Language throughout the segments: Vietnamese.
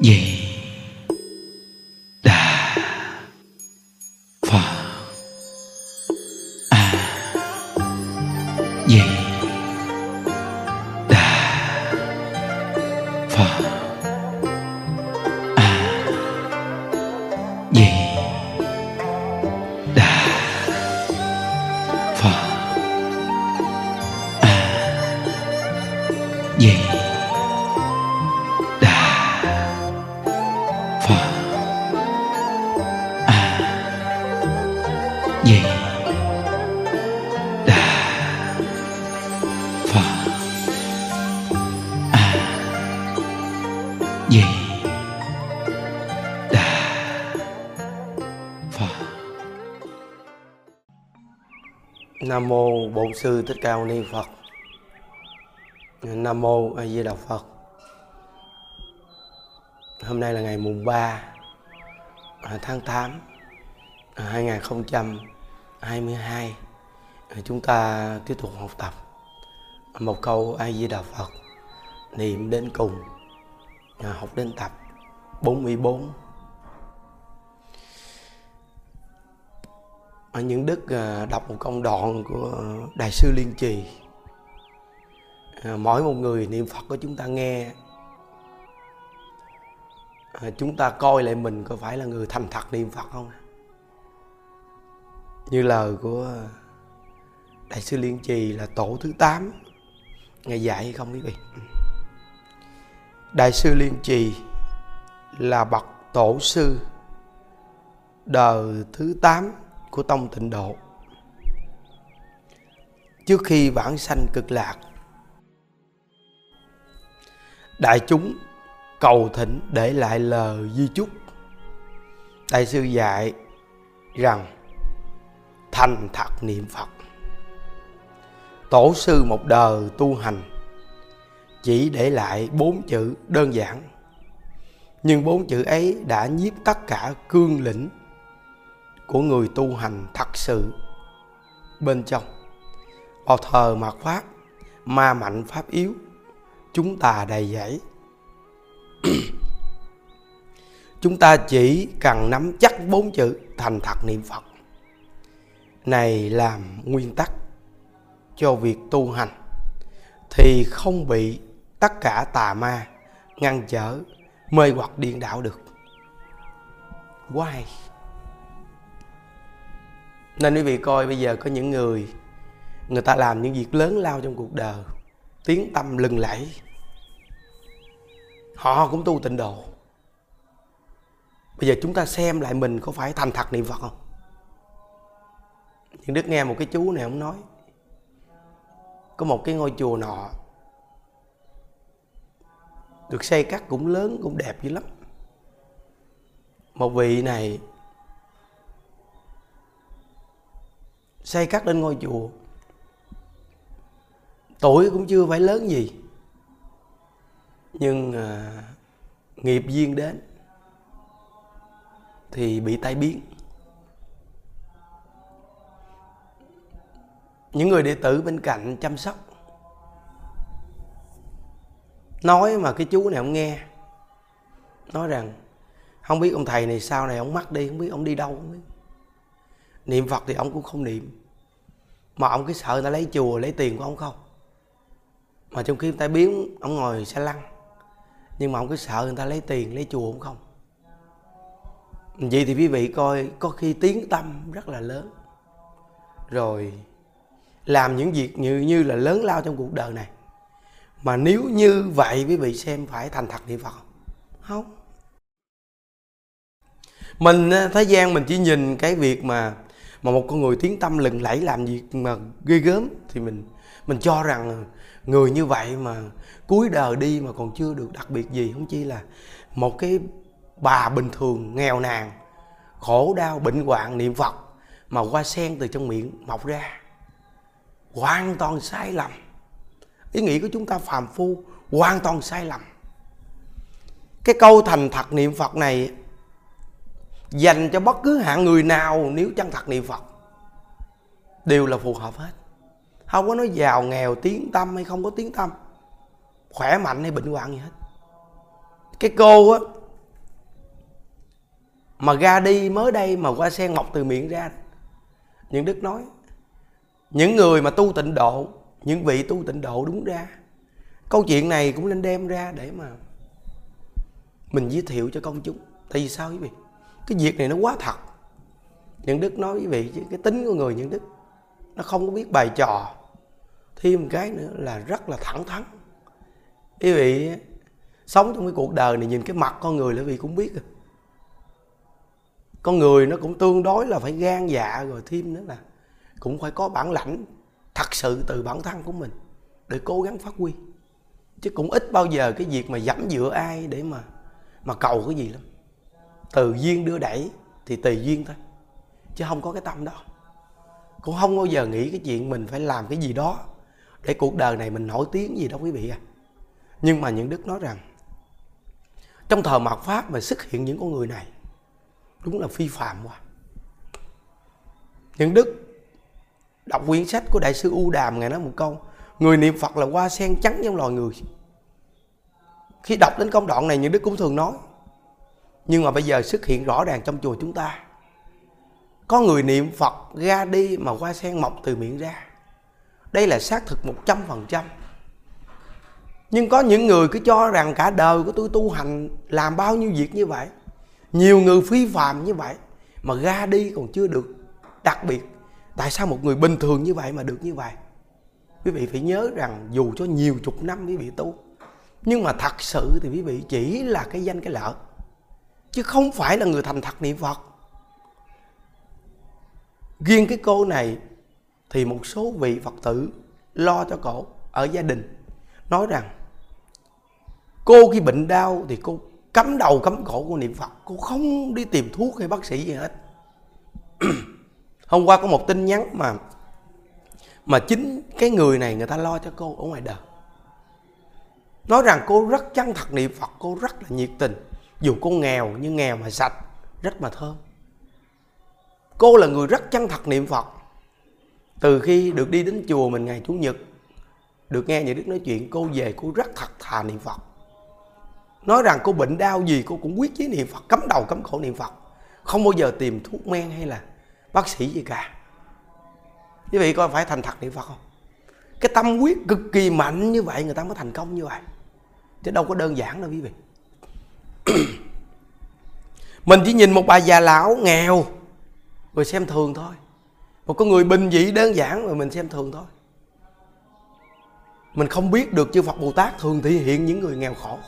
di Nam mô Bổn sư Thích Ca Mâu Ni Phật. Nam mô A Di Đà Phật. Hôm nay là ngày mùng 3 à, tháng 8 2022. À, à, chúng ta tiếp tục học tập một câu A Di Đà Phật, niệm đến cùng. Học đến tập 44. Những đức à, đọc một công đoạn của đại sư liên trì. À, mỗi một người niệm phật của chúng ta nghe. À, chúng ta coi lại mình có phải là người thành thật niệm phật không? Như lời của đại sư liên trì là tổ thứ 8 ngài dạy hay không quý vị? Đại sư liên trì là bậc tổ sư đời thứ 8 của tông tịnh độ. Trước khi vãng sanh cực lạc, đại chúng cầu thỉnh để lại lời di chúc. Đại sư dạy rằng, thành thật niệm phật. Tổ sư một đời tu hành, chỉ để lại bốn chữ đơn giản. Nhưng bốn chữ ấy đã nhiếp tất cả cương lĩnh của người tu hành thật sự. Bên trong vào thờ mạt pháp ma mạnh pháp yếu, chúng ta đầy dẫy. Chúng ta chỉ cần nắm chắc bốn chữ thành thật niệm phật. Này làm nguyên tắc cho việc tu hành, thì không bị tất cả tà ma ngăn trở mê hoặc điên đảo được. Why? Nên quý vị coi bây giờ có những người người ta làm những việc lớn lao trong cuộc đời, tiếng tâm lừng lẫy. Họ cũng tu tịnh độ. Bây giờ chúng ta xem lại mình có phải thành thật niệm phật không? Những đức nghe một cái chú này ông nói. Có một cái ngôi chùa nọ, được xây cắt cũng lớn cũng đẹp dữ lắm. Một vị này xây cắt lên ngôi chùa. Tuổi cũng chưa phải lớn gì. Nhưng à, nghiệp duyên đến thì bị tai biến. Những người đệ tử bên cạnh chăm sóc. Nói mà cái chú này ông nghe. Nói rằng không biết ông thầy này sau này ông mất đi không biết ông đi đâu không biết. Niệm phật thì ông cũng không niệm mà ông cứ sợ người ta lấy chùa, lấy tiền của ông không? Mà trong khi người ta biến ông ngồi xe lăn. Nhưng mà ông cứ sợ người ta lấy tiền, lấy chùa ông không. Vậy thì quý vị coi, có khi tiếng tâm rất là lớn. Rồi, làm những việc như như là lớn lao trong cuộc đời này. Mà nếu như vậy, quý vị xem phải thành thật niệm phật không? Không. Mình à, thế gian mình chỉ nhìn cái việc mà mà một con người tiếng tâm lừng lẫy làm việc mà ghê gớm, thì mình mình cho rằng người như vậy mà cuối đời đi mà còn chưa được đặc biệt gì. Không chi là một cái bà bình thường nghèo nàn, khổ đau, bệnh hoạn, niệm phật mà qua sen từ trong miệng mọc ra, hoàn toàn sai lầm. Ý nghĩ của chúng ta phàm phu, hoàn toàn sai lầm. Cái câu thành thật niệm phật này dành cho bất cứ hạng người nào nếu chân thật niệm phật. Đều là phù hợp hết. Không có nói giàu, nghèo, tiếng tâm hay không có tiếng tâm. Khỏe mạnh hay bệnh hoạn gì hết. Cái cô á, mà ra đi mới đây mà qua sen mọc từ miệng ra, những đức nói, những người mà tu tịnh độ, những vị tu tịnh độ đúng ra. Câu chuyện này cũng nên đem ra để mà mình giới thiệu cho công chúng. Tại vì sao quý vị? Cái việc này nó quá thật. Những đức nói với vị chứ, cái tính của người những đức, nó không có biết bài trò. Thêm một cái nữa là rất là thẳng thắn. Quý vị sống trong cái cuộc đời này nhìn cái mặt con người là quý vị cũng biết rồi. Con người nó cũng tương đối là phải gan dạ rồi thêm nữa là cũng phải có bản lãnh thật sự từ bản thân của mình để cố gắng phát huy. Chứ cũng ít bao giờ cái việc mà dẫm dựa ai để mà mà cầu cái gì lắm từ duyên đưa đẩy thì tùy duyên thôi, chứ không có cái tâm đó. Cũng không bao giờ nghĩ cái chuyện mình phải làm cái gì đó để cuộc đời này mình nổi tiếng gì đó quý vị à. Nhưng mà những đức nói rằng, trong thời mạt pháp mà xuất hiện những con người này, đúng là phi phạm quá. Những đức đọc quyển sách của đại sư u đàm ngài nói một câu, người niệm phật là hoa sen trắng trong loài người. Khi đọc đến công đoạn này, những đức cũng thường nói nhưng mà bây giờ xuất hiện rõ ràng trong chùa chúng ta. Có người niệm phật ra đi mà hoa sen mọc từ miệng ra. Đây là xác thực một trăm phần trăm. Nhưng có những người cứ cho rằng cả đời của tôi tu hành làm bao nhiêu việc như vậy. Nhiều người phi phàm như vậy mà ra đi còn chưa được. Đặc biệt, tại sao một người bình thường như vậy mà được như vậy? Quý vị phải nhớ rằng dù cho nhiều chục năm quý vị tu, nhưng mà thật sự thì quý vị chỉ là cái danh cái lợi chứ không phải là người thành thật niệm phật. Riêng cái cô này thì một số vị phật tử lo cho cổ ở gia đình. Nói rằng, cô khi bệnh đau thì cô cắm đầu cắm cổ của niệm phật. Cô không đi tìm thuốc hay bác sĩ gì hết. Hôm qua có một tin nhắn mà mà chính cái người này người ta lo cho cô ở ngoài đời. Nói rằng cô rất chân thật niệm phật, cô rất là nhiệt tình dù cô nghèo, nhưng nghèo mà sạch, rất mà thơm. Cô là người rất chân thật niệm phật. Từ khi được đi đến chùa mình ngày chủ nhật, được nghe những đức nói chuyện, cô về cô rất thật thà niệm phật. Nói rằng cô bệnh đau gì, cô cũng quyết chí niệm phật cấm đầu cấm cổ niệm phật. Không bao giờ tìm thuốc men hay là bác sĩ gì cả. Quý vị coi phải thành thật niệm phật không? Cái tâm quyết cực kỳ mạnh như vậy, người ta mới thành công như vậy. Chứ đâu có đơn giản đâu quý vị. mình chỉ nhìn một bà già lão nghèo rồi xem thường thôi. Một con người bình dị, đơn giản rồi mình xem thường thôi. Mình không biết được chư Phật Bồ Tát thường thể hiện những người nghèo khổ.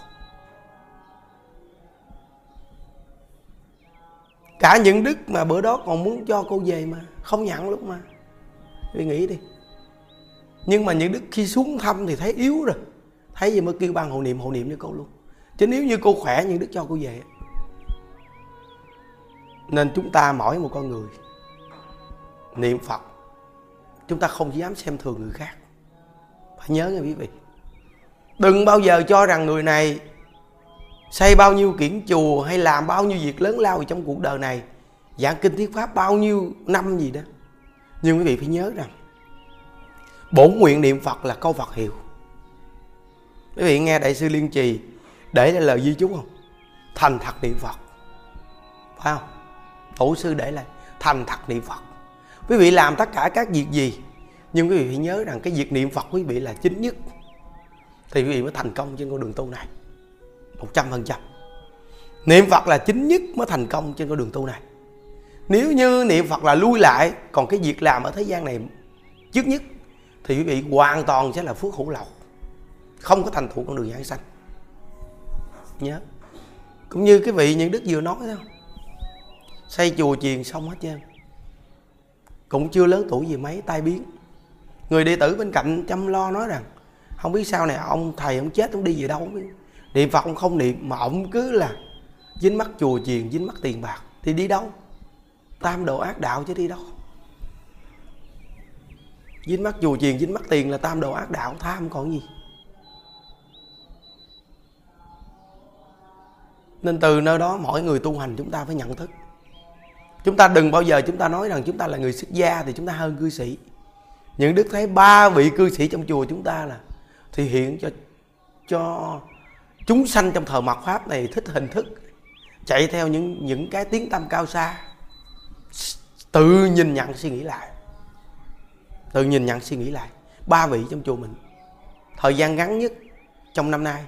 Cả những đức mà bữa đó còn muốn cho cô về mà, không nhận lúc mà. Suy nghĩ đi. Nhưng mà những đức khi xuống thăm thì thấy yếu rồi. Thấy gì mới kêu ban hộ niệm hộ niệm cho cô luôn chứ nếu như cô khỏe những đức cho cô về, nên chúng ta mỗi một con người niệm phật, chúng ta không dám xem thường người khác. Phải nhớ nghe quý vị. Đừng bao giờ cho rằng người này xây bao nhiêu kiển chùa hay làm bao nhiêu việc lớn lao trong cuộc đời này, giảng kinh thuyết pháp bao nhiêu năm gì đó. Nhưng quý vị phải nhớ rằng, bổn nguyện niệm phật là câu phật hiệu. Quý vị nghe đại sư liên trì để lại lời di chúc không? Thành thật niệm phật. Phải không? Tổ sư để lại thành thật niệm phật. Quý vị làm tất cả các việc gì, nhưng quý vị phải nhớ rằng cái việc niệm phật quý vị là chính nhất. Thì quý vị mới thành công trên con đường tu này. Một trăm phần trăm. Niệm phật là chính nhất mới thành công trên con đường tu này. Nếu như niệm phật là lui lại, còn cái việc làm ở thế gian này trước nhất, thì quý vị hoàn toàn sẽ là phước hữu lậu. Không có thành thụ con đường giảng sanh nhớ. Cũng như cái vị những đức vừa nói đó. Xây chùa chiền xong hết trơn. Cũng chưa lớn tuổi gì mấy, tai biến. Người đệ tử bên cạnh chăm lo nói rằng, không biết sao này ông thầy ông chết, ông đi về đâu không biết. Niệm phật ông không niệm, mà ông cứ là dính mắt chùa chiền, dính mắt tiền bạc, thì đi đâu? Tam độ ác đạo chứ đi đâu? Dính mắt chùa chiền, dính mắt tiền là tam độ ác đạo tham còn gì. Nên từ nơi đó mỗi người tu hành chúng ta phải nhận thức. Chúng ta đừng bao giờ chúng ta nói rằng chúng ta là người xuất gia thì chúng ta hơn cư sĩ. Những đức thấy ba vị cư sĩ trong chùa chúng ta là thì hiện cho cho chúng sanh trong thờ mặt pháp này thích hình thức chạy theo những những cái tiếng tâm cao xa. Tự nhìn nhận suy nghĩ lại. Tự nhìn nhận suy nghĩ lại. Ba vị trong chùa mình, thời gian ngắn nhất trong năm nay,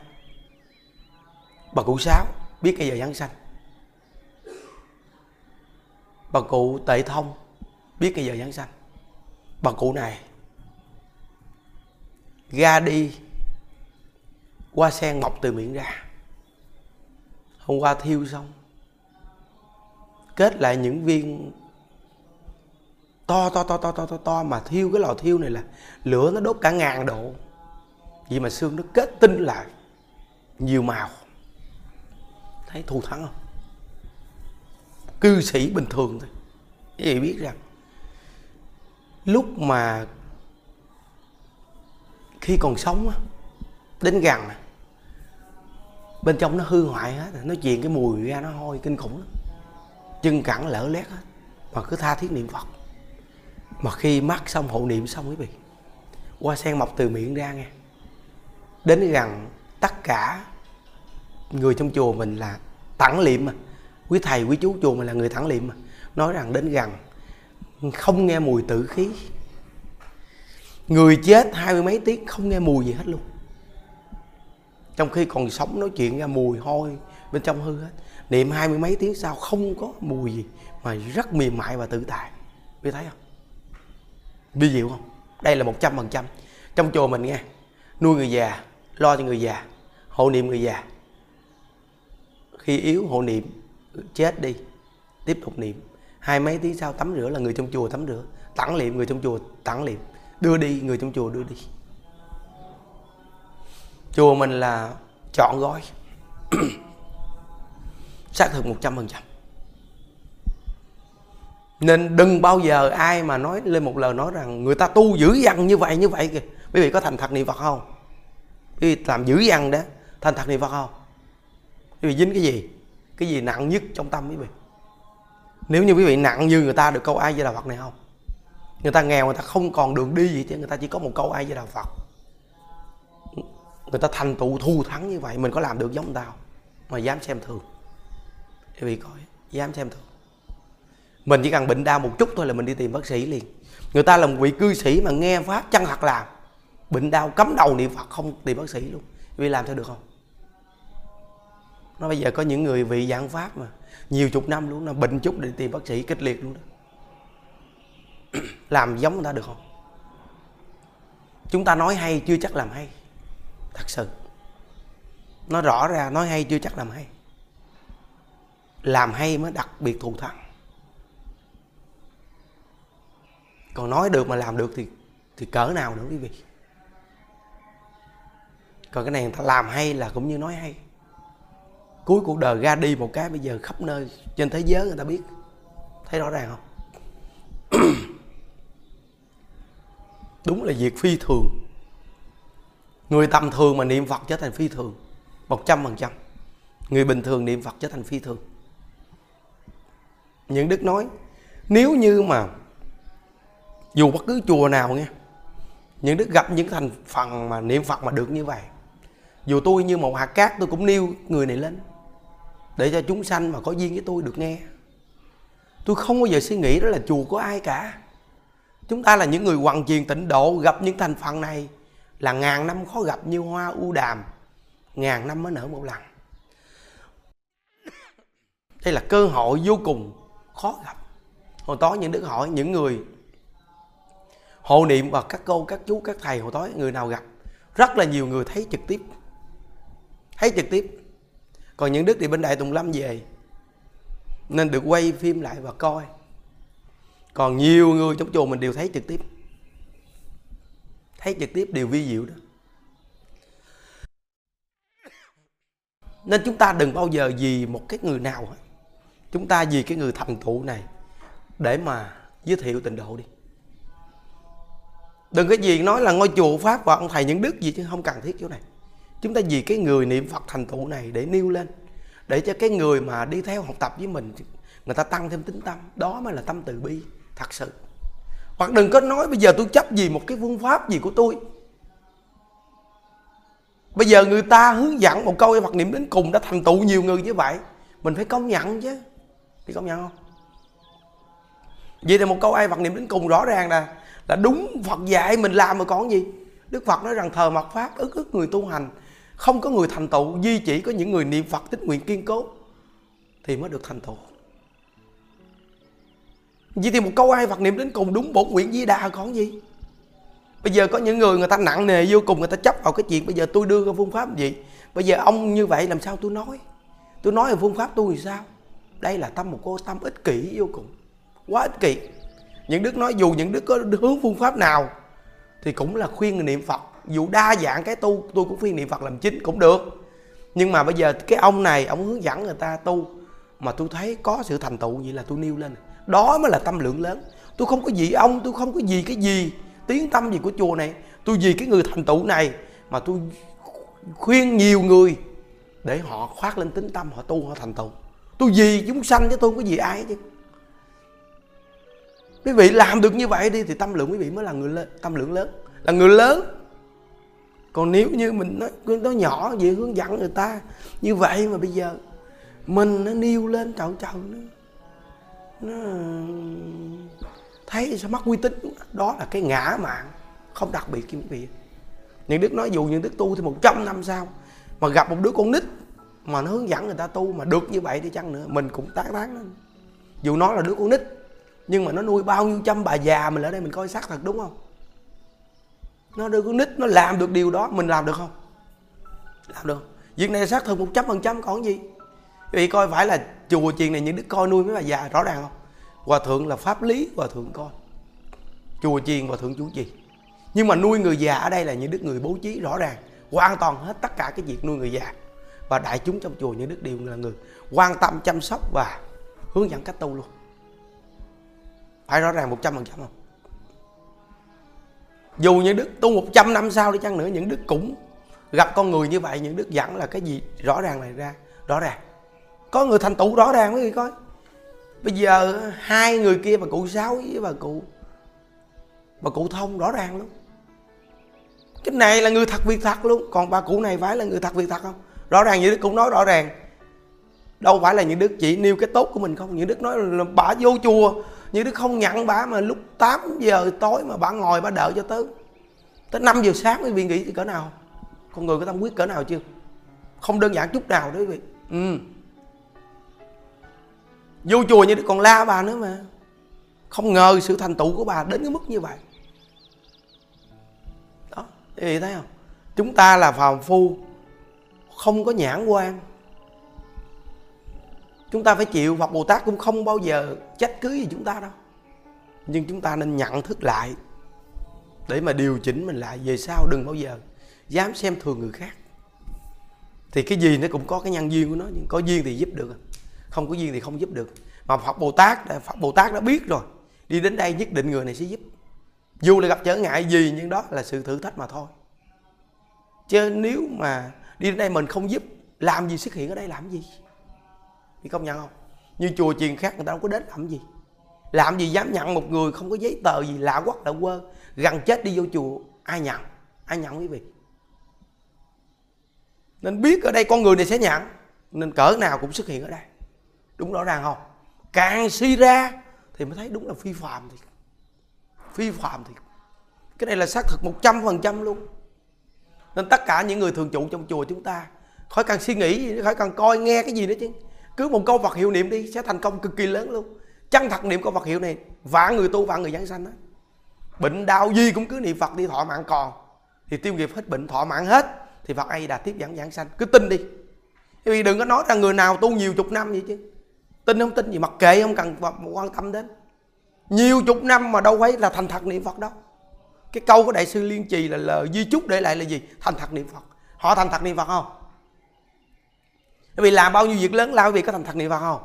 bà cụ sáu biết cái giờ giáng sanh bà cụ tệ thông biết cái giờ giáng sanh bà cụ này ra đi qua sen mọc từ miệng ra. Hôm qua thiêu xong, kết lại những viên to to to to to to to mà thiêu cái lò thiêu này là lửa nó đốt cả ngàn độ. Vì mà xương nó kết tinh lại, nhiều màu thấy thù thắng không? Cư sĩ bình thường thôi. Quý vị biết rằng, lúc mà khi còn sống đến gần bên trong nó hư hoại hết nó chuyện cái mùi ra, nó hôi kinh khủng lắm. Chân cẳng lỡ lét hết, mà cứ tha thiết niệm phật. Mà khi mắc xong hộ niệm xong quý vị hoa sen mọc từ miệng ra nghe, đến gần tất cả người trong chùa mình là thẳng liệm mà. Quý thầy, quý chú chùa mình là người thẳng liệm mà. Nói rằng đến gần, không nghe mùi tử khí. Người chết hai mươi mấy tiếng không nghe mùi gì hết luôn. Trong khi còn sống nói chuyện ra mùi hôi bên trong hư hết. Niệm hai mươi mấy tiếng sau không có mùi gì, mà rất mềm mại và tự tại. Biết thấy không? Vi diệu không? Đây là một trăm phần trăm. Trong chùa mình nghe, nuôi người già, lo cho người già, hộ niệm người già khi yếu, hộ niệm, chết đi, tiếp tục niệm. Hai mấy tiếng sau tắm rửa là người trong chùa tắm rửa tặng liệm người trong chùa tặng liệm, đưa đi người trong chùa đưa đi. Chùa mình là chọn gói, xác thực một trăm phần trăm. Nên đừng bao giờ ai mà nói lên một lời nói rằng người ta tu dữ dằn như vậy như vậy kìa. Quý vị có thành thật niệm phật không? Quý vị làm dữ dằn đó, thành thật niệm phật không? Quý vị dính cái gì? Cái gì nặng nhất trong tâm quý vị? Nếu như quý vị nặng như người ta được câu ai với đạo phật này không? Người ta nghèo người ta không còn đường đi gì chứ, người ta chỉ có một câu ai với đạo phật. Người ta thành tựu thu thắng như vậy, mình có làm được giống tao mà dám xem thường. Quý vị coi, dám xem thường. Mình chỉ cần bệnh đau một chút thôi là mình đi tìm bác sĩ liền. Người ta là một vị cư sĩ mà nghe pháp chân thật làm. Bệnh đau cấm đầu niệm phật không tìm bác sĩ luôn. Vì làm sao được không? Nó bây giờ có những người vị giảng pháp mà. Nhiều chục năm luôn, nó bệnh chút để tìm bác sĩ kịch liệt luôn đó. Làm giống người ta được không? Chúng ta nói hay chưa chắc làm hay. Thật sự. Nó rõ ra, nói hay chưa chắc làm hay. Làm hay mới đặc biệt thù thắng. Còn nói được mà làm được thì thì cỡ nào nữa quý vị? Còn cái này người ta làm hay là cũng như nói hay cuối cuộc đời ra đi một cái bây giờ khắp nơi trên thế giới người ta biết. Thấy rõ ràng không? Đúng là việc phi thường. Người tầm thường mà niệm phật trở thành phi thường. Một trăm phần trăm. Người bình thường niệm phật trở thành phi thường. Những đức nói, nếu như mà dù bất cứ chùa nào nghe, những đức gặp những thành phần mà niệm phật mà được như vậy, dù tôi như một hạt cát tôi cũng nêu người này lên để cho chúng sanh mà có duyên với tôi được nghe. Tôi không bao giờ suy nghĩ đó là chùa có ai cả. Chúng ta là những người hoàn truyền tịnh độ, gặp những thành phần này là ngàn năm khó gặp như hoa, u đàm. Ngàn năm mới nở một lần. Đây là cơ hội vô cùng khó gặp. Hồi tối những đức hỏi những người hộ niệm và các cô, các chú, các thầy hồi tối, người nào gặp? Rất là nhiều người thấy trực tiếp. Thấy trực tiếp còn những đức thì bên đại tùng lâm về. Nên được quay phim lại và coi. Còn nhiều người trong chùa mình đều thấy trực tiếp. Thấy trực tiếp đều vi diệu đó. Nên chúng ta đừng bao giờ vì một cái người nào hết. Chúng ta vì cái người thành tựu này để mà giới thiệu tịnh độ đi. Đừng cái gì nói là ngôi chùa pháp và ông thầy những đức gì chứ không cần thiết chỗ này chúng ta vì cái người niệm phật thành tựu này để nêu lên, để cho cái người mà đi theo học tập với mình, người ta tăng thêm tính tâm. Đó mới là tâm từ bi, thật sự. Hoặc đừng có nói bây giờ tôi chấp gì một cái phương pháp gì của tôi. Bây giờ người ta hướng dẫn một câu Phật niệm đến cùng đã thành tựu nhiều người như vậy, mình phải công nhận chứ. Đi công nhận không? Vậy thì một câu ai Phật niệm đến cùng rõ ràng là là đúng Phật dạy mình làm mà còn gì? Đức Phật nói rằng thờ mặt pháp, ức ức người tu hành không có người thành tựu, duy chỉ có những người niệm Phật tích nguyện kiên cố thì mới được thành tựu. Vậy thì một câu ai Phật niệm đến cùng đúng bổn nguyện di đà còn gì? Bây giờ có những người người ta nặng nề vô cùng, người ta chấp vào cái chuyện bây giờ tôi đưa cái phương pháp gì? Bây giờ ông như vậy làm sao tôi nói? Tôi nói về phương pháp tôi thì sao? Đây là tâm một cô tâm ích kỷ vô cùng, quá ích kỷ. Những đức nói dù những đức có hướng phương pháp nào thì cũng là khuyên người niệm phật dù đa dạng cái tu, tôi cũng khuyên niệm phật làm chính cũng được. Nhưng mà bây giờ cái ông này, ông hướng dẫn người ta tu, mà tôi thấy có sự thành tựu, vậy là tôi nêu lên. Đó mới là tâm lượng lớn. Tôi không có gì ông, tôi không có gì cái gì tiếng tâm gì của chùa này. Tôi vì cái người thành tựu này mà tôi khuyên nhiều người để họ khoác lên tính tâm, họ tu, họ thành tựu. Tôi vì chúng sanh chứ tôi không có gì ai chứ. Quý vị làm được như vậy đi thì tâm lượng quý vị mới là người lớn tâm lượng lớn. Là người lớn còn nếu như mình nói nó nhỏ vậy hướng dẫn người ta, như vậy mà bây giờ mình nó nêu lên trọn trọn nó nó thấy sao mất uy tín. Đó là cái ngã mạng không đặc biệt kim quý vị những đức nói dù những đức tu thì 100 năm sau mà gặp một đứa con nít mà nó hướng dẫn người ta tu mà được như vậy đi chăng nữa, mình cũng tán tán lên dù nó là đứa con nít nhưng mà nó nuôi bao nhiêu trăm bà già mình ở đây mình coi xác thật đúng không? Nó đứa con nít, nó làm được điều đó, mình làm được không? Làm được. Việc này xác thực một trăm phần trăm, còn gì? Vì coi phải là chùa chiền này những đứa coi nuôi mấy bà già, rõ ràng không? Hòa thượng là pháp lý, hòa thượng coi. Chùa chiền, hòa thượng chủ trì. Nhưng mà nuôi người già ở đây là những đức người bố trí, rõ ràng. Hoàn toàn hết tất cả cái việc nuôi người già. Và đại chúng trong chùa những đức đều là người quan tâm chăm sóc và hướng dẫn cách tu luôn. Phải rõ ràng một trăm phần trăm không? Dù những đức tu 100 năm sau đi chăng nữa, những đức cũng gặp con người như vậy, những đức dẫn là cái gì? Rõ ràng này ra, rõ ràng. Có người thành tựu rõ ràng quý vị coi. Bây giờ hai người kia, bà cụ sáu với bà cụ bà cụ thông rõ ràng luôn cái này là người thật việc thật luôn. Còn bà cụ này phải là người thật việc thật không? Rõ ràng như đức cũng nói rõ ràng. Đâu phải là những đức chỉ nêu cái tốt của mình không. Những đức nói là bà vô chùa như đức không nhận bà mà lúc 8 giờ tối mà bà ngồi bà đợi cho tới tới 5 giờ sáng quý vị nghĩ thì cỡ nào? Con người có tâm quyết cỡ nào chưa? Không đơn giản chút nào đó quý vị. Ừ. Vô chùa như đức còn la bà nữa mà. Không ngờ sự thành tựu của bà đến cái mức như vậy. Đó quý vị thấy không? Chúng ta là phàm phu, không có nhãn quan chúng ta phải chịu Phật Bồ Tát cũng không bao giờ trách cứ gì chúng ta đâu. Nhưng chúng ta nên nhận thức lại, để mà điều chỉnh mình lại, về sau đừng bao giờ dám xem thường người khác. Thì cái gì nó cũng có cái nhân duyên của nó, nhưng có duyên thì giúp được, không có duyên thì không giúp được. Mà Phật Bồ Tát Phật Bồ Tát đã biết rồi, đi đến đây nhất định người này sẽ giúp. Dù là gặp trở ngại gì, nhưng đó là sự thử thách mà thôi. Chứ nếu mà đi đến đây mình không giúp, làm gì xuất hiện ở đây, làm gì? Thì công nhận không? Như chùa chiền khác người ta đâu có đến làm gì. Làm gì dám nhận một người không có giấy tờ gì lạ quắc, lạ quơ, gần chết đi vô chùa, ai nhận? Ai nhận quý vị? Nên biết ở đây con người này sẽ nhận, nên cỡ nào cũng xuất hiện ở đây. Đúng rõ ràng không? Càng suy ra thì mới thấy đúng là phi phạm thì phi phạm thì cái này là xác thực một trăm phần trăm luôn. Nên tất cả những người thường trụ trong chùa chúng ta, khỏi cần suy nghĩ khỏi cần coi, nghe cái gì nữa chứ cứ một câu Phật hiệu niệm đi, sẽ thành công cực kỳ lớn luôn. Chân thật niệm câu Phật hiệu này vạn người tu vạn người giảng sanh đó. Bệnh đau gì cũng cứ niệm Phật đi thọ mạng còn. Thì tiêu nghiệp hết, bệnh thọ mạng hết, thì Phật ai đã tiếp dẫn giảng sanh. Cứ tin đi. Vì đừng có nói rằng người nào tu nhiều chục năm vậy chứ. Tin không tin gì, mặc kệ, không cần quan tâm đến. Nhiều chục năm mà đâu phải là thành thật niệm Phật đâu. Cái câu của đại sư liên trì là lời di chúc để lại là gì? Thành thật niệm Phật. Họ thành thật niệm Phật không? Vì làm bao nhiêu việc lớn lao vì có thành thật niệm Phật không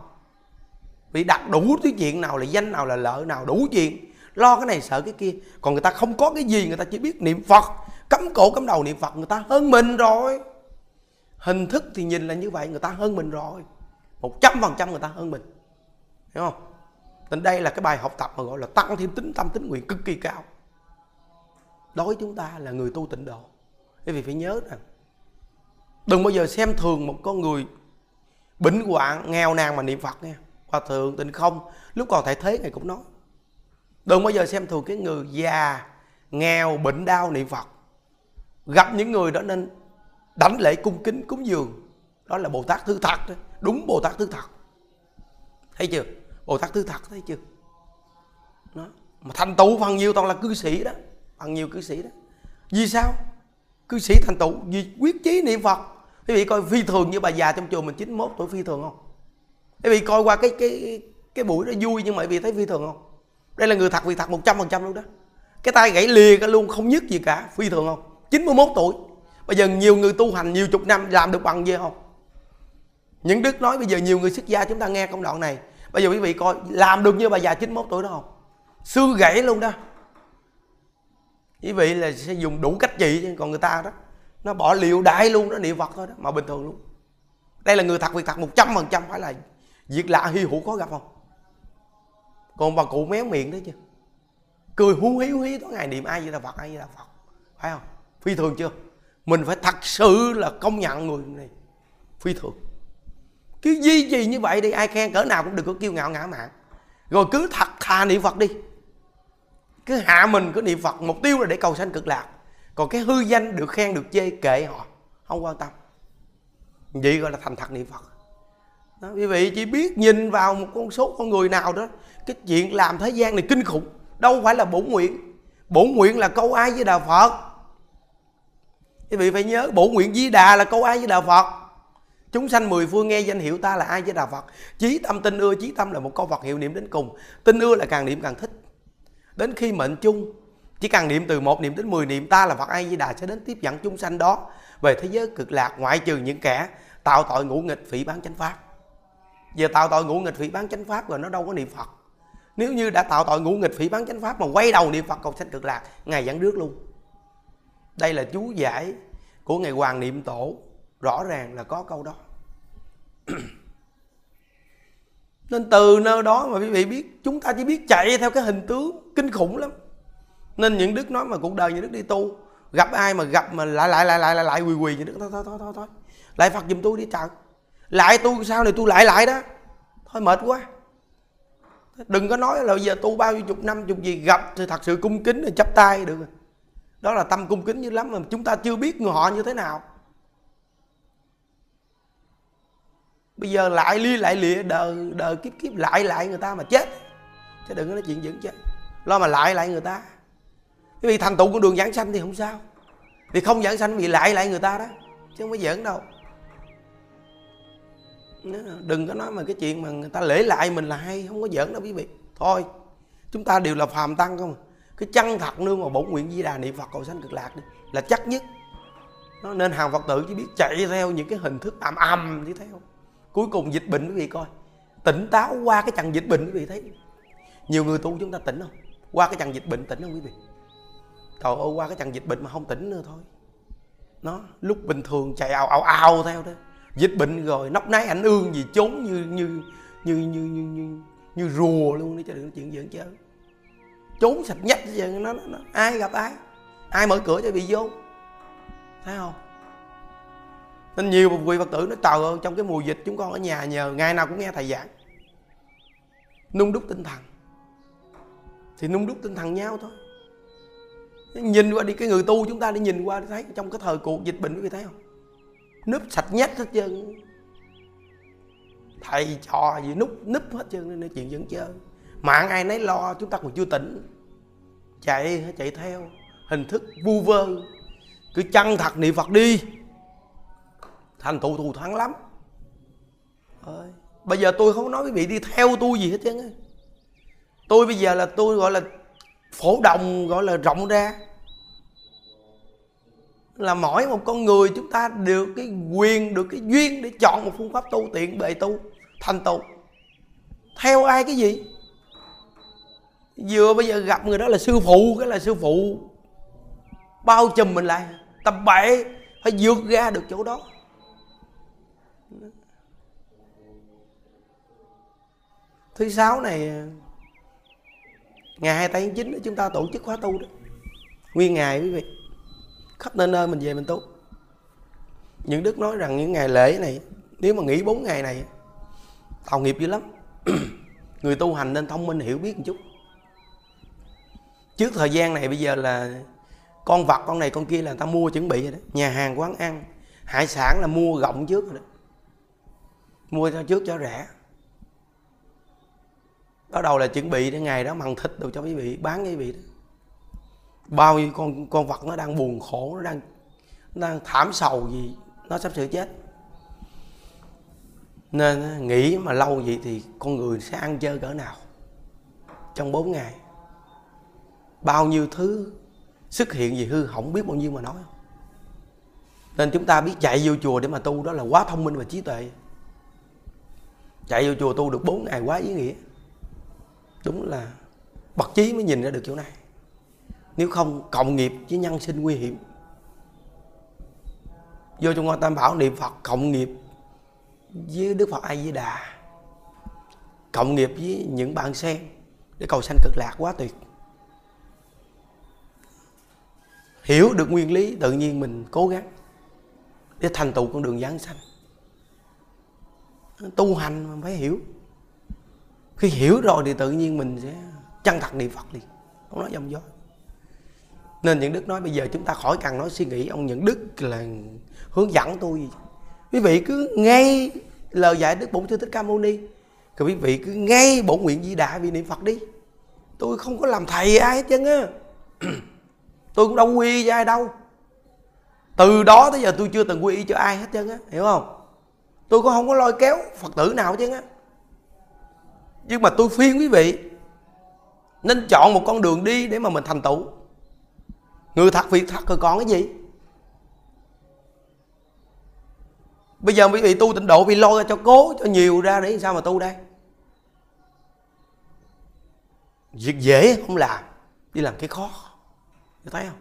vì đặt đủ thứ chuyện nào là danh nào là lợi nào, đủ chuyện. Lo cái này sợ cái kia. Còn người ta không có cái gì, người ta chỉ biết niệm Phật. Cấm cổ cấm đầu niệm Phật, người ta hơn mình rồi. Hình thức thì nhìn là như vậy, người ta hơn mình rồi. Một trăm phần trăm người ta hơn mình. Hiểu không? Nên đây là cái bài học tập mà gọi là tăng thêm tính tâm, tính nguyện cực kỳ cao. Đối với chúng ta là người tu tịnh độ. Quý vì phải nhớ rằng, đừng bao giờ xem thường một con người bệnh hoạn nghèo nàn mà niệm phật nha. Hòa thượng, tịnh không. Lúc còn tại thế, ngài cũng nói. Đừng bao giờ xem thường cái người già, nghèo, bệnh đau niệm phật. Gặp những người đó nên đảnh lễ cung kính, cúng dường. Đó là bồ tát thứ thật đó. Đúng bồ tát thứ thật. Thấy chưa? Bồ tát thứ thật, thấy chưa? Đó. Mà thành tựu phần nhiều toàn là cư sĩ đó. Phần nhiều cư sĩ đó. Vì sao? Cư sĩ thành tựu vì quyết chí niệm phật quý vị coi phi thường như bà già trong chùa mình 91 tuổi phi thường không? Quý vị coi qua cái cái cái buổi đó vui nhưng mà quý vị thấy phi thường không? Đây là người thật vì thật 100% luôn đó. Cái tay gãy lìa cái luôn, không nhức gì cả, phi thường không? 91 tuổi. Bây giờ nhiều người tu hành nhiều chục năm làm được bằng gì không? Những đức nói bây giờ nhiều người xuất gia chúng ta nghe công đoạn này. Bây giờ quý vị coi, làm được như bà già 91 tuổi đó không? Xương gãy luôn đó. Quý vị là sẽ dùng đủ cách trị chứ còn người ta đó nó bỏ liệu đại luôn, nó niệm phật thôi đó, mà bình thường luôn. Đây là người thật việc thật, một trăm phần trăm phải là việc lạ hy hữu có gặp không? Còn bà cụ méo miệng đấy chứ. Cười hú hí hú hí, tối ngày niệm ai vậy là phật, ai vậy là phật. Phải không? Phi thường chưa? Mình phải thật sự là công nhận người này. Phi thường. Cứ duy trì như vậy đi, ai khen cỡ nào cũng đừng có kiêu ngạo ngã mạn. Rồi cứ thật thà niệm phật đi. Cứ hạ mình, cứ niệm phật. Mục tiêu là để cầu sanh cực lạc còn cái hư danh được khen được chê kệ họ không quan tâm. Vậy gọi là thành thật niệm phật. Đó, quý vị chỉ biết nhìn vào một con số con người nào đó cái chuyện làm thế gian này kinh khủng đâu phải là bổn nguyện. Bổn nguyện là câu ai với đạo phật. Quý vị phải nhớ bổn nguyện di đà là câu ai với đạo phật. Chúng sanh mười phương nghe danh hiệu ta là ai với đạo phật. Chí tâm tin ưa chí tâm là một câu phật hiệu niệm đến cùng. Tin ưa là càng niệm càng thích. Đến khi mệnh chung chỉ cần niệm từ một niệm đến 10 niệm ta là Phật A Di Đà sẽ đến tiếp dẫn chúng sanh đó về thế giới cực lạc ngoại trừ những kẻ tạo tội ngũ nghịch phỉ bán chánh pháp. Giờ tạo tội ngũ nghịch phỉ bán chánh pháp rồi nó đâu có niệm Phật. Nếu như đã tạo tội ngũ nghịch phỉ bán chánh pháp mà quay đầu niệm Phật cầu sanh cực lạc, ngài dẫn trước luôn. Đây là chú giải của ngài Hoàng Niệm Tổ, rõ ràng là có câu đó. Nên từ nơi đó mà quý vị biết Chúng ta chỉ biết chạy theo cái hình tướng Kinh khủng lắm nên những đức nói mà cuộc đời những đức đi tu Gặp ai mà gặp mà lại lại lại lại lại, lại quỳ quỳ những đức thôi thôi thôi thôi, thôi. Lại Phật giùm tôi đi trời. Lại tu sao này tu lại lại đó. Thôi mệt quá. Đừng có nói là giờ tu bao nhiêu chục năm chục gì Gặp thì thật sự cung kính thì chắp tay được Đó là tâm cung kính như lắm mà Chúng ta chưa biết người họ như thế nào. Bây giờ lại ly lại lịa đời đời kiếp kiếp lại lại người ta mà chết. Chứ đừng có nói chuyện dẫn chết. Lo mà lại lại người ta vì thành tựu con đường giảng sanh thì không sao. Vì không giảng sanh vì lại lại người ta đó, chứ không có giỡn đâu. Đừng có nói mà cái chuyện mà người ta lễ lại mình là hay, không có giỡn đâu quý vị. Thôi, chúng ta đều là phàm tăng không à. cái chân thật nương mà bổn nguyện di đà niệm phật cầu sanh cực lạc đi, là chắc nhất. Nó nên hàng phật tử chỉ biết chạy theo những cái hình thức ầm ầm đi theo cuối cùng dịch bệnh quý vị coi. Tỉnh táo qua cái trận dịch bệnh quý vị thấy. Nhiều người tu chúng ta tỉnh không? Qua cái trận dịch bệnh tỉnh không quý vị? Trời ơi qua cái trận dịch bệnh mà không tỉnh nữa thôi. Nó lúc bình thường chạy ào ào ào theo đó. Dịch bệnh rồi nóc nái ảnh ương gì trốn như như như như như như, như rùa luôn đi cho đừng chuyện giỡn chứ. trốn sạch nhách giờ nó, nó, nó ai gặp ai? Ai mở cửa cho bị vô? Thấy không? Nên nhiều vị phật tử nó trời ơi trong cái mùa dịch chúng con ở nhà nhờ ngày nào cũng nghe thầy giảng. Nung đúc tinh thần. Thì nung đúc tinh thần nhau thôi nhìn qua đi, cái người tu chúng ta đi nhìn qua, thấy trong cái thời cuộc dịch bệnh, quý vị thấy không? Núp sạch nhét hết trơn. Thầy trò gì núp núp hết trơn, nên chuyện vẫn chơi. Mạng ai nấy lo, chúng ta còn chưa tỉnh. Chạy chạy theo. Hình thức vu vơ. Cứ chăng thật niệm phật đi. Thành thụ thù thắng lắm. Ơi. bây giờ tôi không nói quý vị đi theo tôi gì hết trơn tôi bây giờ là tôi gọi là phổ đồng gọi là rộng ra. Là mỗi một con người chúng ta được cái quyền, được cái duyên để chọn một phương pháp tu tiện, bề tu, thành tựu. Theo ai cái gì? Vừa bây giờ gặp người đó là sư phụ, cái là sư phụ bao trùm mình lại. Tập bậy phải vượt ra được chỗ đó. Thứ sáu này ngày 28 tháng 9 chúng ta tổ chức khóa tu đó. Nguyên ngày quý vị. Khắp nơi nơi mình về mình tu. Những đức nói rằng những ngày lễ này, nếu mà nghỉ 4 ngày này tạo nghiệp dữ lắm. Người tu hành nên thông minh hiểu biết một chút. Trước thời gian này, bây giờ là con vật, con này con kia là người ta mua chuẩn bị rồi đó. Nhà hàng, quán ăn, hải sản là mua gọng trước rồi đó. Mua cho trước cho rẻ bắt đầu là chuẩn bị để ngày đó mặn thịt đồ cho quý vị, bán quý vị đó. Bao nhiêu con con vật nó đang buồn khổ, nó đang nó đang thảm sầu gì nó sắp sửa chết. Nên nghĩ mà lâu vậy thì con người sẽ ăn chơi cỡ nào trong 4 ngày? Bao nhiêu thứ xuất hiện gì hư không biết bao nhiêu mà nói nên chúng ta biết chạy vô chùa để mà tu, đó là quá thông minh và trí tuệ. Chạy vô chùa tu được 4 ngày quá ý nghĩa đúng là bậc trí mới nhìn ra được chỗ này. Nếu không, cộng nghiệp với nhân sinh nguy hiểm. Vô trong ngôi tam bảo niệm phật cộng nghiệp với đức phật a di đà cộng nghiệp với những bạn sen để cầu sanh cực lạc quá tuyệt. Hiểu được nguyên lý, tự nhiên mình cố gắng để thành tựu con đường giáng sanh. Tu hành mình phải hiểu khi hiểu rồi thì tự nhiên mình sẽ chân thật niệm phật liền. Không nói dòng dối nên những đức nói bây giờ chúng ta khỏi cần nói suy nghĩ ông những đức là hướng dẫn tôi quý vị cứ ngay lời dạy đức bổn sư thích ca mâu ni. Rồi quý vị cứ ngay bổn nguyện di đà vì niệm phật đi. Tôi không có làm thầy ai hết trơn á. Tôi cũng đâu quy cho ai đâu. Từ đó tới giờ tôi chưa từng quy y cho ai hết trơn á, hiểu không? Tôi cũng không có lôi kéo phật tử nào hết trơn á nhưng mà tôi khuyên quý vị, nên chọn một con đường đi để mà mình thành tựu. Người thật việc thật rồi còn cái gì? Bây giờ quý vị tu tịnh độ bị lôi ra cho cố, cho nhiều ra để sao mà tu đây? Việc dễ không làm, đi làm cái khó. Thấy không?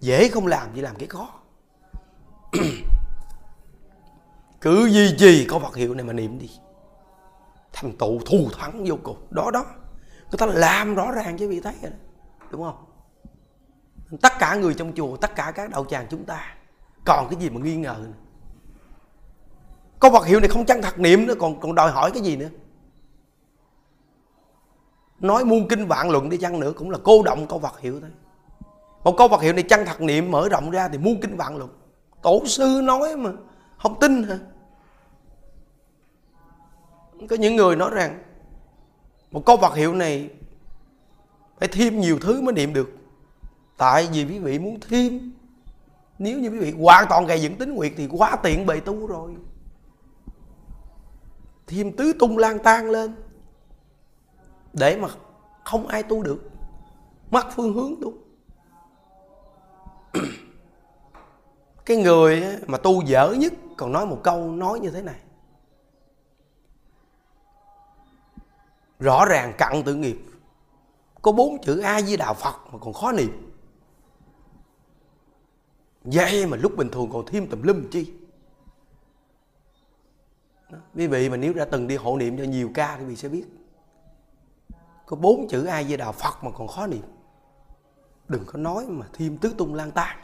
Dễ không làm, đi làm cái khó. Cứ duy trì có vật hiệu này mà niệm đi thành tựu thù thắng vô cùng. Đó đó. Người ta làm rõ ràng chứ vị thấy rồi đó. Đúng không? Tất cả người trong chùa, tất cả các đạo tràng chúng ta. Còn cái gì mà nghi ngờ nữa. câu vật hiệu này không chân thật niệm nữa, còn còn đòi hỏi cái gì nữa? Nói muôn kinh vạn luận đi chăng nữa cũng là cô động câu vật hiệu thôi. Một câu vật hiệu này chân thật niệm mở rộng ra thì muôn kinh vạn luận. Tổ sư nói mà, không tin hả? Có những người nói rằng, một câu vật hiệu này phải thêm nhiều thứ mới niệm được. Tại vì quý vị muốn thêm, nếu như quý vị hoàn toàn gây dựng tính nguyệt thì quá tiện bề tu rồi. Thêm tứ tung lang tan lên, để mà không ai tu được, mất phương hướng tu. Cái người mà tu dở nhất còn nói một câu nói như thế này. Rõ ràng cặn tự nghiệp có bốn chữ a di đạo phật mà còn khó niệm. Vậy mà lúc bình thường còn thêm tùm lum chi? Quý vị mà nếu đã từng đi hộ niệm cho nhiều ca thì quý vị sẽ biết. Có bốn chữ a di đạo phật mà còn khó niệm. Đừng có nói mà thêm tứ tung lang tan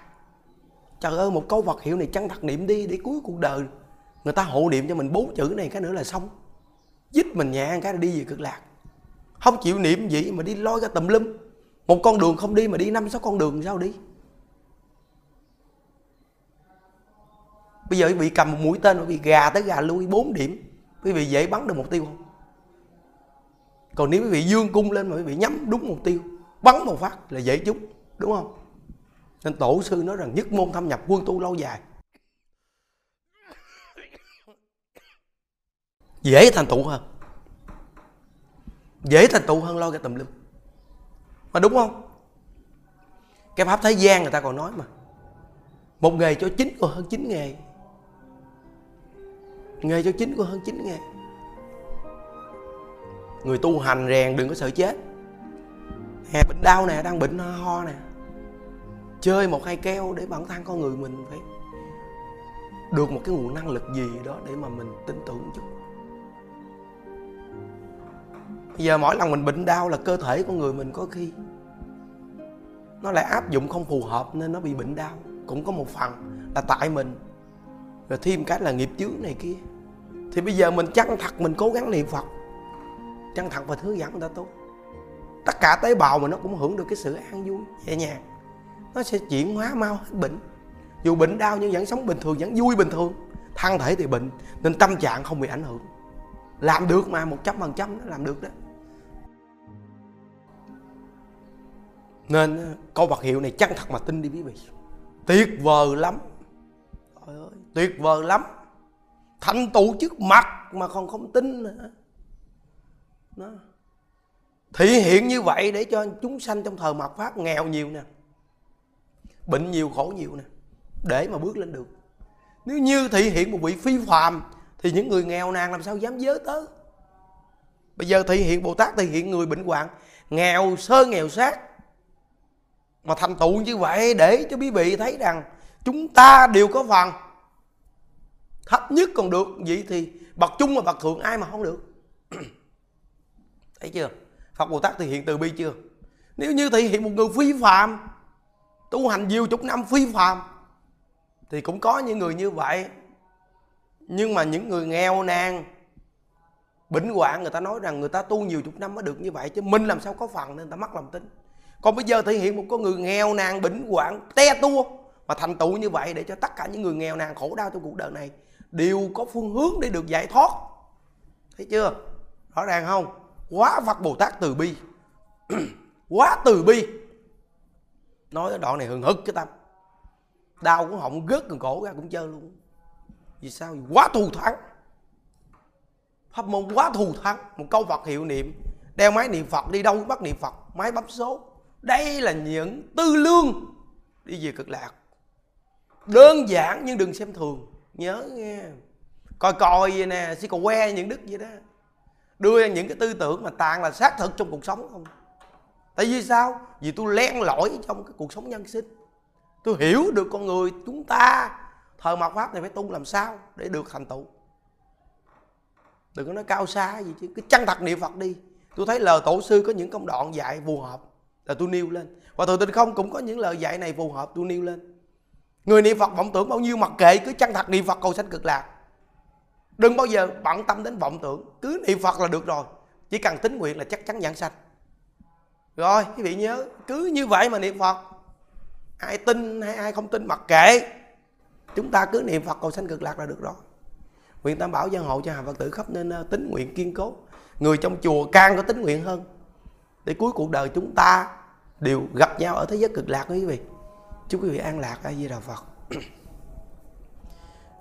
trời ơi, một câu vật hiệu này chẳng thật niệm đi để cuối cuộc đời người ta hộ niệm cho mình bốn chữ này cái nữa là xong dít mình nhẹ cái đi về cực lạc. Không chịu niệm gì mà đi lôi ra tùm lum. Một con đường không đi mà đi năm sáu con đường sao đi? Bây giờ quý vị cầm một mũi tên quý vị gà tới gà lui 4 điểm, quý vị dễ bắn được mục tiêu không? Còn nếu quý vị dương cung lên mà quý vị nhắm đúng mục tiêu, bắn một phát là dễ trúng, đúng không? Nên tổ sư nói rằng nhất môn thâm nhập, quân tu lâu dài. Dễ thành tựu hơn. Dễ thành tựu hơn lo cái tùm lum. Mà đúng không? Cái pháp thế gian người ta còn nói mà. Một nghề cho chín còn hơn chín nghề. Nghề cho chín còn hơn chín nghề. Người tu hành rèn đừng có sợ chết. Hè bệnh đau nè, đang bệnh ho nè. Chơi một hai keo để bản thân con người mình phải được một cái nguồn năng lực gì đó để mà mình tin tưởng chút bây giờ mỗi lần mình bệnh đau là cơ thể của người mình có khi nó lại áp dụng không phù hợp nên nó bị bệnh đau. Cũng có một phần là tại mình. Rồi thêm cái là nghiệp chướng này kia. Thì bây giờ mình chăng thật mình cố gắng niệm phật. Chăng thật và hướng dẫn người ta tốt. Tất cả tế bào mà nó cũng hưởng được cái sự an vui, nhẹ nhàng. Nó sẽ chuyển hóa mau hết bệnh. Dù bệnh đau nhưng vẫn sống bình thường, vẫn vui bình thường. Thân thể thì bệnh, nên tâm trạng không bị ảnh hưởng. Làm được mà một trăm phần trăm nó làm được đó. Nên câu vật hiệu này chân thật mà tin đi quý vị. Tuyệt vời lắm. Trời ơi, tuyệt vời lắm. Thành tựu trước mặt mà còn không tin nữa. Đó. thị hiện như vậy để cho chúng sanh trong thời mạt pháp nghèo nhiều nè bệnh nhiều khổ nhiều nè để mà bước lên được. Nếu như thị hiện một vị phi phàm thì những người nghèo nàn làm sao dám giới tới? Bây giờ thị hiện bồ tát thị hiện người bệnh hoạn nghèo sơ nghèo sát mà thành tựu như vậy để cho quý vị thấy rằng chúng ta đều có phần thấp nhất còn được, vậy thì bậc chung và bậc thượng ai mà không được? Thấy chưa? Phật bồ tát thể hiện từ bi chưa? Nếu như thể hiện một người phi phạm, tu hành nhiều chục năm phi phạm, thì cũng có những người như vậy. Nhưng mà những người nghèo nàn, bệnh hoạn, người ta nói rằng người ta tu nhiều chục năm mới được như vậy, chứ mình làm sao có phần nên người ta mất lòng tin còn bây giờ thể hiện một con người nghèo nàn, bệnh hoạn, te tua. Mà thành tựu như vậy để cho tất cả những người nghèo nàn khổ đau trong cuộc đời này đều có phương hướng để được giải thoát. Thấy chưa? Rõ ràng không? Quá phật bồ tát từ bi. Quá từ bi. Nói cái đoạn này hừng hực cái tâm đau cũng họng gớt cần cổ ra cũng chơi luôn. Vì sao? Quá thù thắng. Pháp môn quá thù thắng. Một câu phật hiệu niệm. Đeo máy niệm phật, đi đâu cũng bắt niệm phật. Máy bấm số đây là những tư lương đi về cực lạc. Đơn giản nhưng đừng xem thường. Nhớ nghe. Coi coi vậy nè si cầu que những đức vậy đó. Đưa ra những cái tư tưởng mà tàn là xác thực trong cuộc sống không? Tại vì sao? Vì tôi len lỏi trong cái cuộc sống nhân sinh. Tôi hiểu được con người chúng ta thờ mạt pháp này phải tu làm sao để được thành tựu. Đừng có nói cao xa gì chứ, cứ chân thật niệm phật đi. Tôi thấy lời tổ sư có những công đoạn dạy phù hợp là tôi nêu lên. Và từ tình không cũng có những lời dạy này phù hợp, tôi nêu lên. Người niệm phật vọng tưởng bao nhiêu mặc kệ, cứ chân thật niệm phật cầu sanh cực lạc. Đừng bao giờ bận tâm đến vọng tưởng, cứ niệm phật là được rồi. Chỉ cần tính nguyện là chắc chắn giảng sanh. Rồi, quý vị nhớ, cứ như vậy mà niệm phật. Ai tin hay ai không tin mặc kệ. Chúng ta cứ niệm phật cầu sanh cực lạc là được rồi. Nguyện tam bảo gia hộ cho hàng phật tử khắp nên tính nguyện kiên cố. Người trong chùa càng có tính nguyện hơn để cuối cuộc đời chúng ta đều gặp nhau ở thế giới cực lạc quý vị. Chúc quý vị an lạc a di đà phật.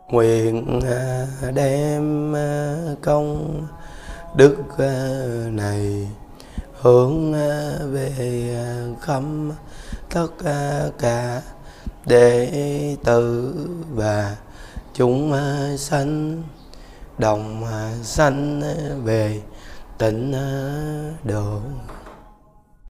Nguyện à, đem à, công đức à, này hướng về khắp tất cả đệ tử và chúng sanh, đồng sanh về tịnh độ.